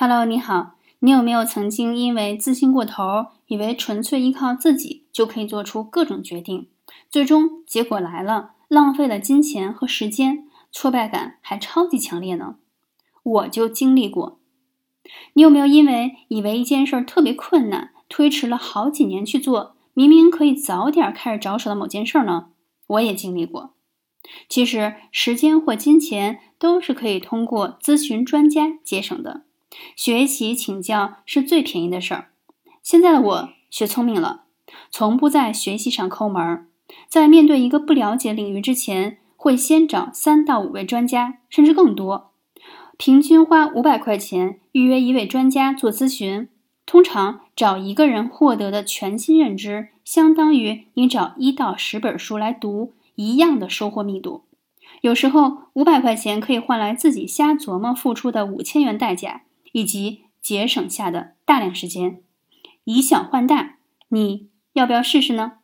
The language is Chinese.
Hello，你好，你有没有曾经因为自信过头，以为纯粹依靠自己就可以做出各种决定，最终结果来了，浪费了金钱和时间，挫败感还超级强烈呢？我就经历过。你有没有因为以为一件事儿特别困难，推迟了好几年去做，明明可以早点开始着手的某件事呢？我也经历过。其实，时间或金钱都是可以通过咨询专家节省的。学习请教是最便宜的事儿。现在的我学聪明了，从不在学习上抠门儿。在面对一个不了解领域之前，会先找三到五位专家，甚至更多。平均花五百块钱预约一位专家做咨询。通常找一个人获得的全新认知，相当于你找一到十本书来读一样的收获密度。有时候五百块钱可以换来自己瞎琢磨付出的五千元代价。以及节省下的大量时间，以小换大，你要不要试试呢？